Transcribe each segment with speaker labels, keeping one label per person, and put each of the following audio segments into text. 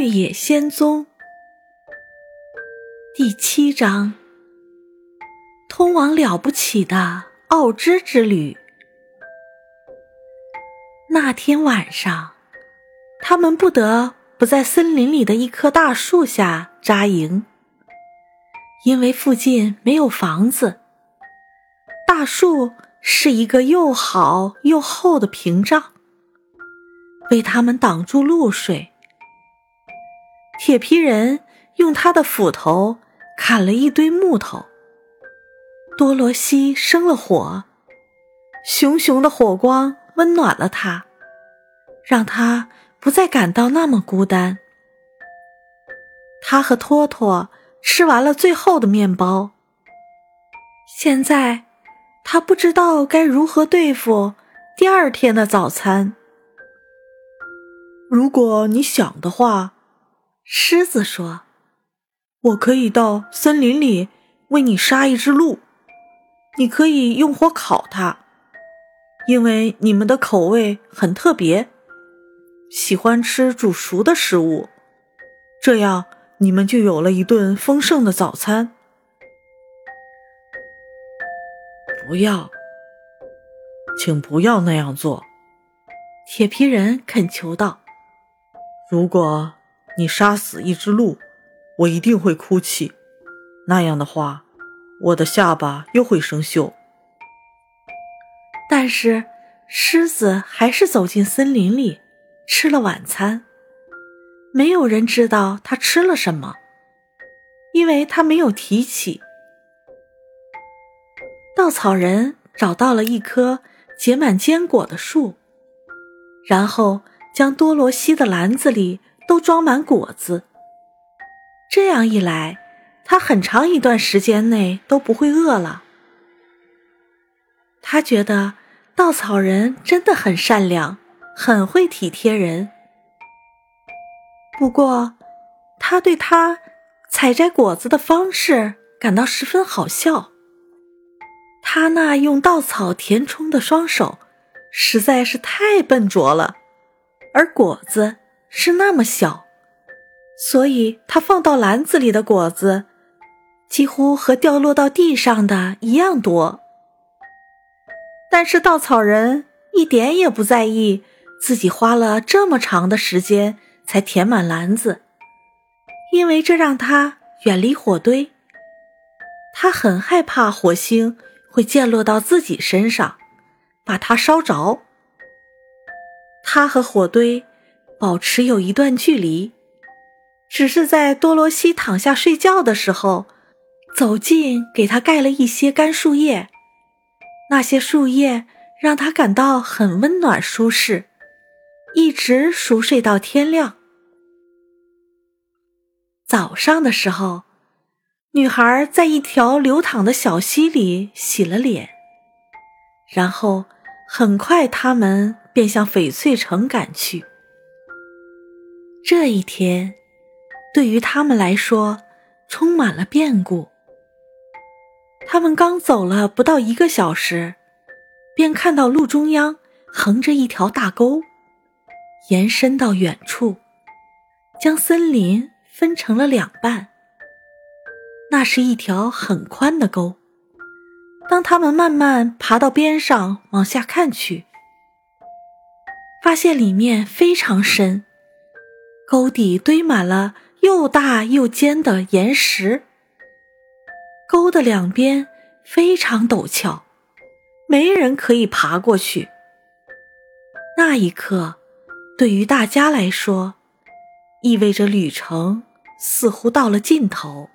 Speaker 1: 绿野仙踪》第七章：通往了不起的奥芝之旅。那天晚上，他们不得不在森林里的一棵大树下扎营，因为附近没有房子。大树是一个又好又厚的屏障。为他们挡住露水。铁皮人用他的斧头砍了一堆木头。多罗西生了火，熊熊的火光温暖了他，让他不再感到那么孤单。他和托托吃完了最后的面包。现在，他不知道该如何对付第二天的早餐。
Speaker 2: 如果你想的话，
Speaker 1: 狮子说：“
Speaker 2: 我可以到森林里为你杀一只鹿，你可以用火烤它，因为你们的口味很特别，喜欢吃煮熟的食物，这样你们就有了一顿丰盛的早餐。”
Speaker 3: 不要，请不要那样做，
Speaker 1: 铁皮人恳求道。
Speaker 2: 如果你杀死一只鹿，我一定会哭泣。那样的话，我的下巴又会生锈。
Speaker 1: 但是，狮子还是走进森林里，吃了晚餐。没有人知道他吃了什么，因为他没有提起。稻草人找到了一棵结满坚果的树，然后。将多罗西的篮子里都装满果子，这样一来，他很长一段时间内都不会饿了。他觉得稻草人真的很善良，很会体贴人。不过，他对他采摘果子的方式感到十分好笑。他那用稻草填充的双手实在是太笨拙了。而果子是那么小，所以他放到篮子里的果子几乎和掉落到地上的一样多。但是稻草人一点也不在意自己花了这么长的时间才填满篮子，因为这让他远离火堆。他很害怕火星会溅落到自己身上，把他烧着。他和火堆保持有一段距离，只是在多罗西躺下睡觉的时候，走近给他盖了一些干树叶。那些树叶让他感到很温暖舒适，一直熟睡到天亮。早上的时候，女孩在一条流淌的小溪里洗了脸，然后很快他们。便向翡翠城赶去。这一天，对于他们来说充满了变故。他们刚走了不到一个小时，便看到路中央横着一条大沟，延伸到远处，将森林分成了两半。那是一条很宽的沟。当他们慢慢爬到边上往下看去，发现里面非常深，沟底堆满了又大又尖的岩石。沟的两边非常陡峭，没人可以爬过去。那一刻，对于大家来说，意味着旅程似乎到了尽头。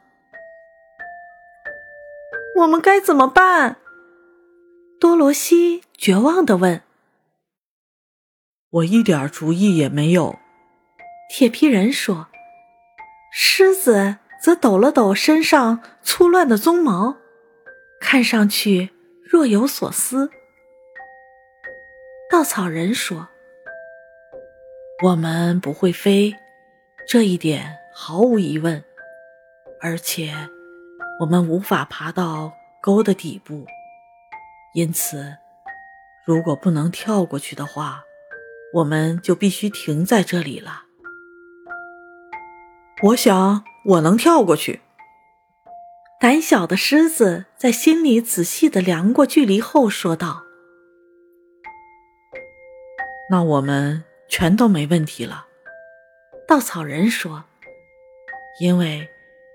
Speaker 1: 我们该怎么办？多罗西绝望地问。
Speaker 3: 我一点主意也没有，
Speaker 1: 铁皮人说。狮子则抖了抖身上粗乱的鬃毛，看上去若有所思。稻草人说：“
Speaker 3: 我们不会飞，这一点毫无疑问。而且，我们无法爬到沟的底部，因此，如果不能跳过去的话。”我们就必须停在这里了。
Speaker 2: 我想我能跳过去。
Speaker 1: 胆小的狮子在心里仔细的量过距离后说道：“
Speaker 3: 那我们全都没问题了。”
Speaker 1: 稻草人说：“
Speaker 3: 因为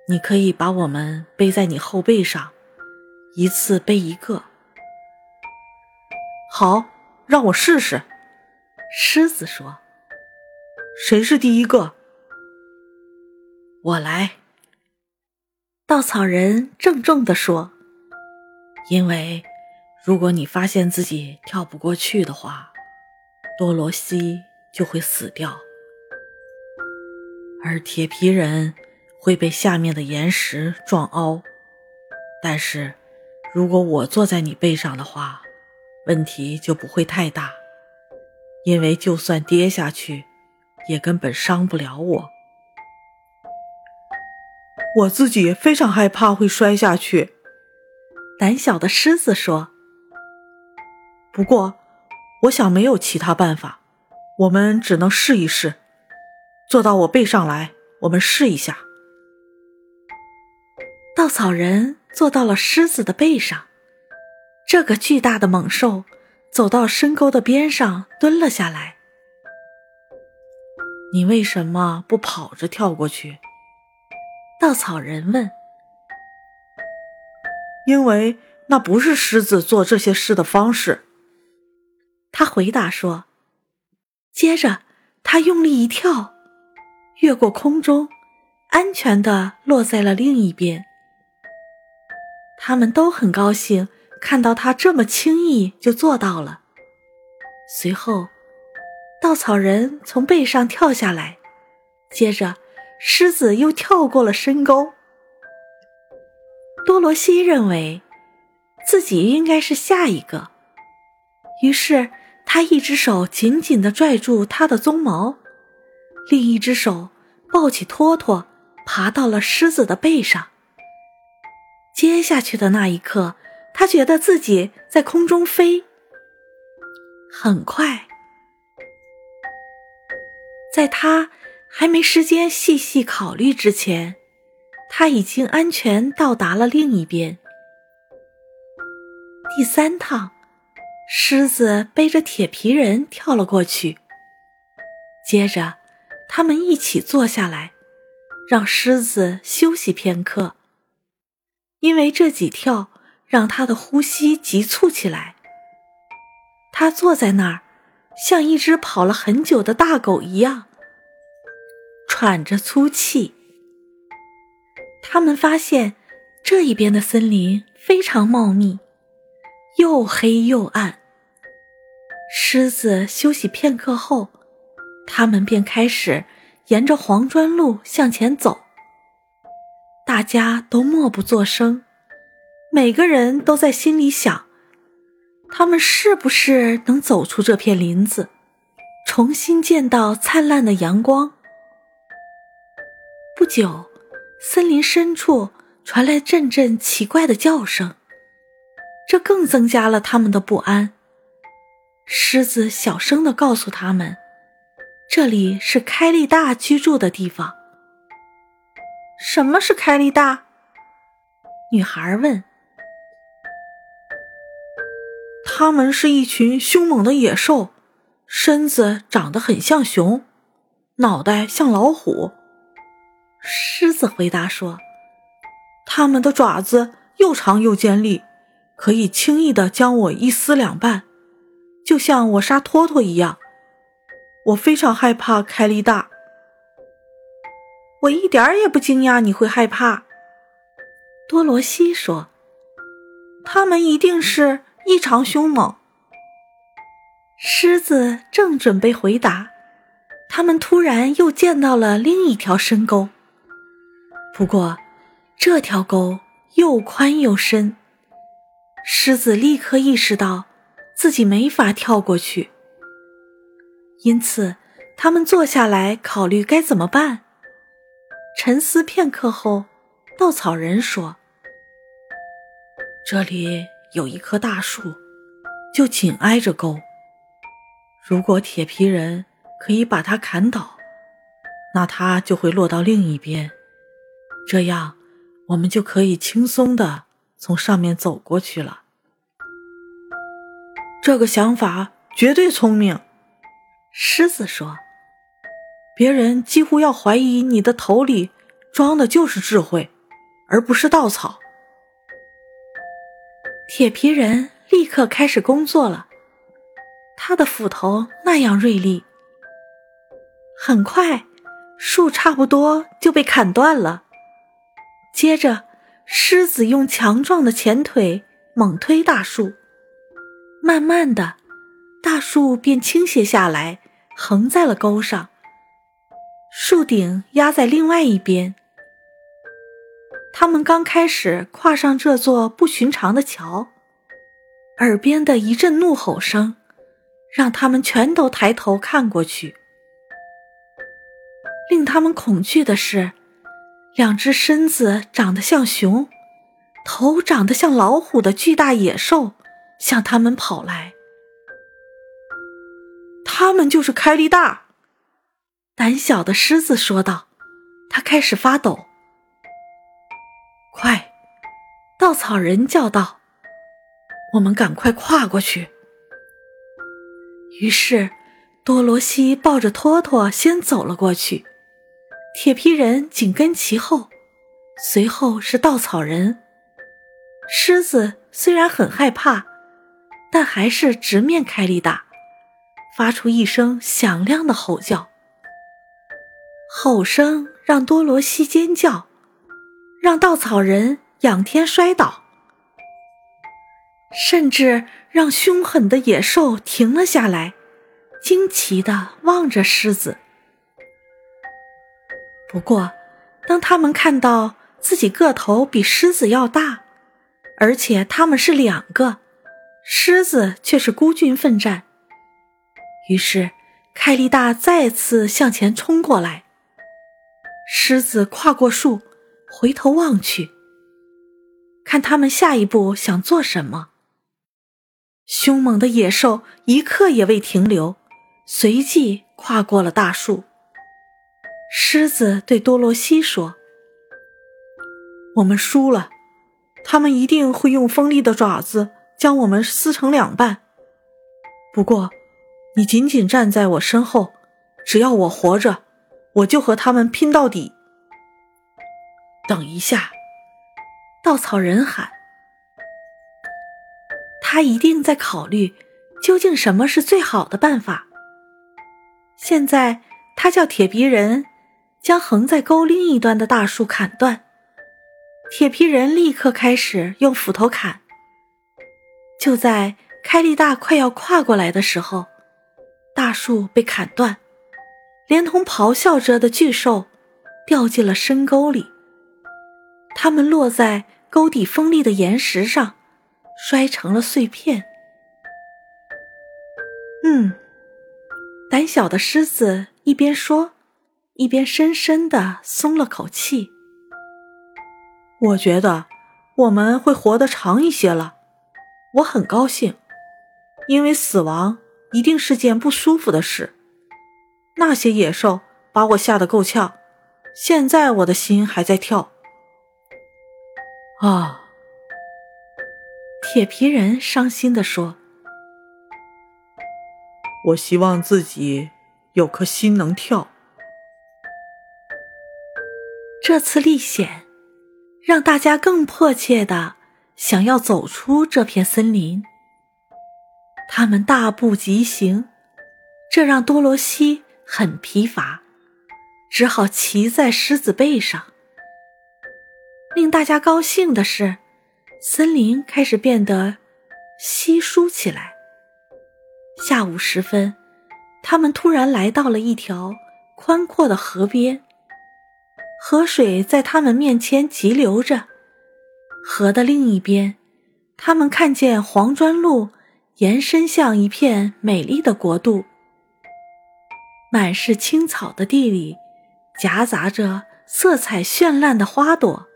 Speaker 3: 你可以把我们背在你后背上，一次背一个。”
Speaker 2: 好，让我试试。”
Speaker 1: 狮子说。
Speaker 2: “谁是第一个？”“
Speaker 3: 我来。”
Speaker 1: 稻草人郑重地说：“
Speaker 3: 因为如果你发现自己跳不过去的话，多罗西就会死掉，而铁皮人会被下面的岩石撞凹。但是，如果我坐在你背上的话，问题就不会太大，因为就算跌下去，也根本伤不了我。”
Speaker 2: 我自己非常害怕会摔下去，
Speaker 1: 胆小的狮子说。
Speaker 2: 不过，我想没有其他办法，我们只能试一试。坐到我背上来，我们试一下。
Speaker 1: 稻草人坐到了狮子的背上，这个巨大的猛兽走到深沟的边上，蹲了下来。
Speaker 3: 你为什么不跑着跳过去？
Speaker 1: 稻草人问：“
Speaker 2: 因为那不是狮子做这些事的方式。”
Speaker 1: 他回答说。接着，他用力一跳，越过空中，安全的落在了另一边。他们都很高兴看到他这么轻易就做到了。随后，稻草人从背上跳下来，接着。狮子又跳过了深沟。多罗西认为自己应该是下一个，于是他一只手紧紧地拽住他的鬃毛，另一只手抱起托托，爬到了狮子的背上。接下去的那一刻，他觉得自己在空中飞。很快，在他。还没时间细细考虑之前，他已经安全到达了另一边。第三趟，狮子背着铁皮人跳了过去。接着，他们一起坐下来，让狮子休息片刻，因为这几跳让他的呼吸急促起来。他坐在那儿，像一只跑了很久的大狗一样。喘着粗气，他们发现这一边的森林非常茂密，又黑又暗。狮子休息片刻后，他们便开始沿着黄砖路向前走。大家都默不作声，每个人都在心里想：他们是不是能走出这片林子，重新见到灿烂的阳光？不久，森林深处传来阵阵奇怪的叫声，这更增加了他们的不安。狮子小声的告诉他们：“这里是开利大居住的地方。”“什么是开利大？”女孩问。
Speaker 2: “他们是一群凶猛的野兽，身子长得很像熊，脑袋像老虎。”
Speaker 1: 狮子回答说：“
Speaker 2: 它们的爪子又长又尖利，可以轻易的将我一撕两半，就像我杀托托一样。我非常害怕开利大。
Speaker 1: 我一点儿也不惊讶你会害怕。”多罗西说：“他们一定是异常凶猛。”狮子正准备回答，他们突然又见到了另一条深沟。不过，这条沟又宽又深，狮子立刻意识到自己没法跳过去，因此他们坐下来考虑该怎么办。沉思片刻后，稻草人说：“
Speaker 3: 这里有一棵大树，就紧挨着沟。如果铁皮人可以把它砍倒，那它就会落到另一边，这样我们就可以轻松的从上面走过去了。
Speaker 2: 这个想法绝对聪明，
Speaker 1: 狮子说。
Speaker 2: 别人几乎要怀疑你的头里装的就是智慧，而不是稻草。
Speaker 1: 铁皮人立刻开始工作了，他的斧头那样锐利。很快，树差不多就被砍断了。接着，狮子用强壮的前腿猛推大树，慢慢的，大树便倾斜下来，横在了沟上。树顶压在另外一边。他们刚开始跨上这座不寻常的桥，耳边的一阵怒吼声，让他们全都抬头看过去。令他们恐惧的是，两只身子长得像熊、头长得像老虎的巨大野兽向他们跑来。
Speaker 2: 他们就是开力大。
Speaker 1: 胆小的狮子说道：“他开始发抖。”
Speaker 2: 快！
Speaker 1: 稻草人叫道：“
Speaker 2: 我们赶快跨过去。”
Speaker 1: 于是，多罗西抱着托托先走了过去，铁皮人紧跟其后，随后是稻草人。狮子虽然很害怕，但还是直面凯利达，发出一声响亮的吼叫。吼声让多罗西尖叫，让稻草人仰天摔倒，甚至让凶狠的野兽停了下来，惊奇地望着狮子。不过，当他们看到自己个头比狮子要大，而且他们是两个，狮子却是孤军奋战，于是凯利大再次向前冲过来。狮子跨过树，回头望去，看他们下一步想做什么。凶猛的野兽一刻也未停留，随即跨过了大树。狮子对多罗西说：“
Speaker 2: 我们输了，他们一定会用锋利的爪子将我们撕成两半。不过，你紧紧站在我身后，只要我活着。”我就和他们拼到底。
Speaker 1: 等一下，稻草人喊：“他一定在考虑究竟什么是最好的办法。”现在，他叫铁皮人将横在沟另一端的大树砍断。铁皮人立刻开始用斧头砍。就在开利大快要跨过来的时候，大树被砍断。连同咆哮着的巨兽掉进了深沟里，它们落在沟底锋利的岩石上，摔成了碎片。嗯，胆小的狮子一边说，一边深深的松了口气。
Speaker 2: 我觉得我们会活得长一些了，我很高兴，因为死亡一定是件不舒服的事。那些野兽把我吓得够呛，现在我的心还在跳。
Speaker 3: 啊！
Speaker 1: 铁皮人伤心地说：“
Speaker 2: 我希望自己有颗心能跳。”
Speaker 1: 这次历险让大家更迫切的想要走出这片森林。他们大步疾行，这让多罗西。很疲乏，只好骑在狮子背上。令大家高兴的是，森林开始变得稀疏起来。下午时分，他们突然来到了一条宽阔的河边，河水在他们面前急流着。河的另一边，他们看见黄砖路延伸向一片美丽的国度。满是青草的地里，夹杂着色彩绚烂的花朵。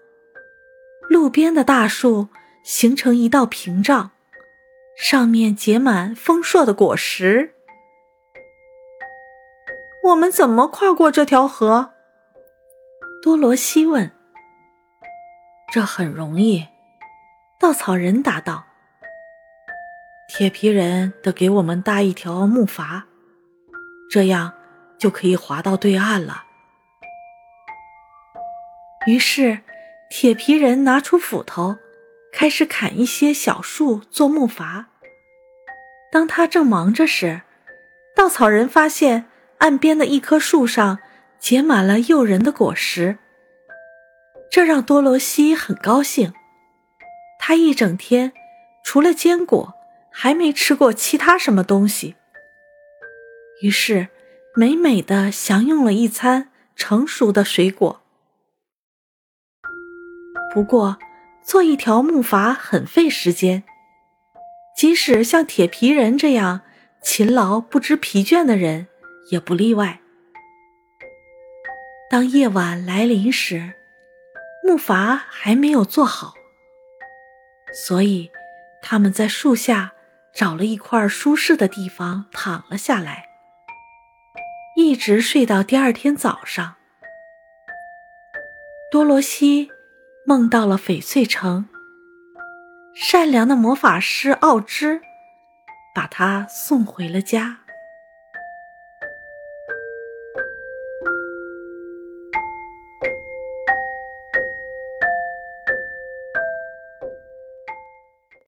Speaker 1: 路边的大树形成一道屏障，上面结满丰硕的果实。我们怎么跨过这条河？
Speaker 2: 多罗西问。
Speaker 3: 这很容易，
Speaker 2: 稻草人答道。
Speaker 3: 铁皮人得给我们搭一条木筏，这样就可以划到对岸了。
Speaker 2: 于是，铁皮人拿出斧头，开始砍一些小树做木筏。当他正忙着时，稻草人发现岸边的一棵树上结满了诱人的果实，这让多罗西很高兴。他一整天除了坚果，还没吃过其他什么东西，于是美美的享用了一餐成熟的水果。不过，做一条木筏很费时间，即使像铁皮人这样勤劳不知疲倦的人也不例外。当夜晚来临时，木筏还没有做好，所以他们在树下找了一块舒适的地方躺了下来，一直睡到第二天早上。多罗西。梦到了翡翠城，善良的魔法师奥芝把他送回了家。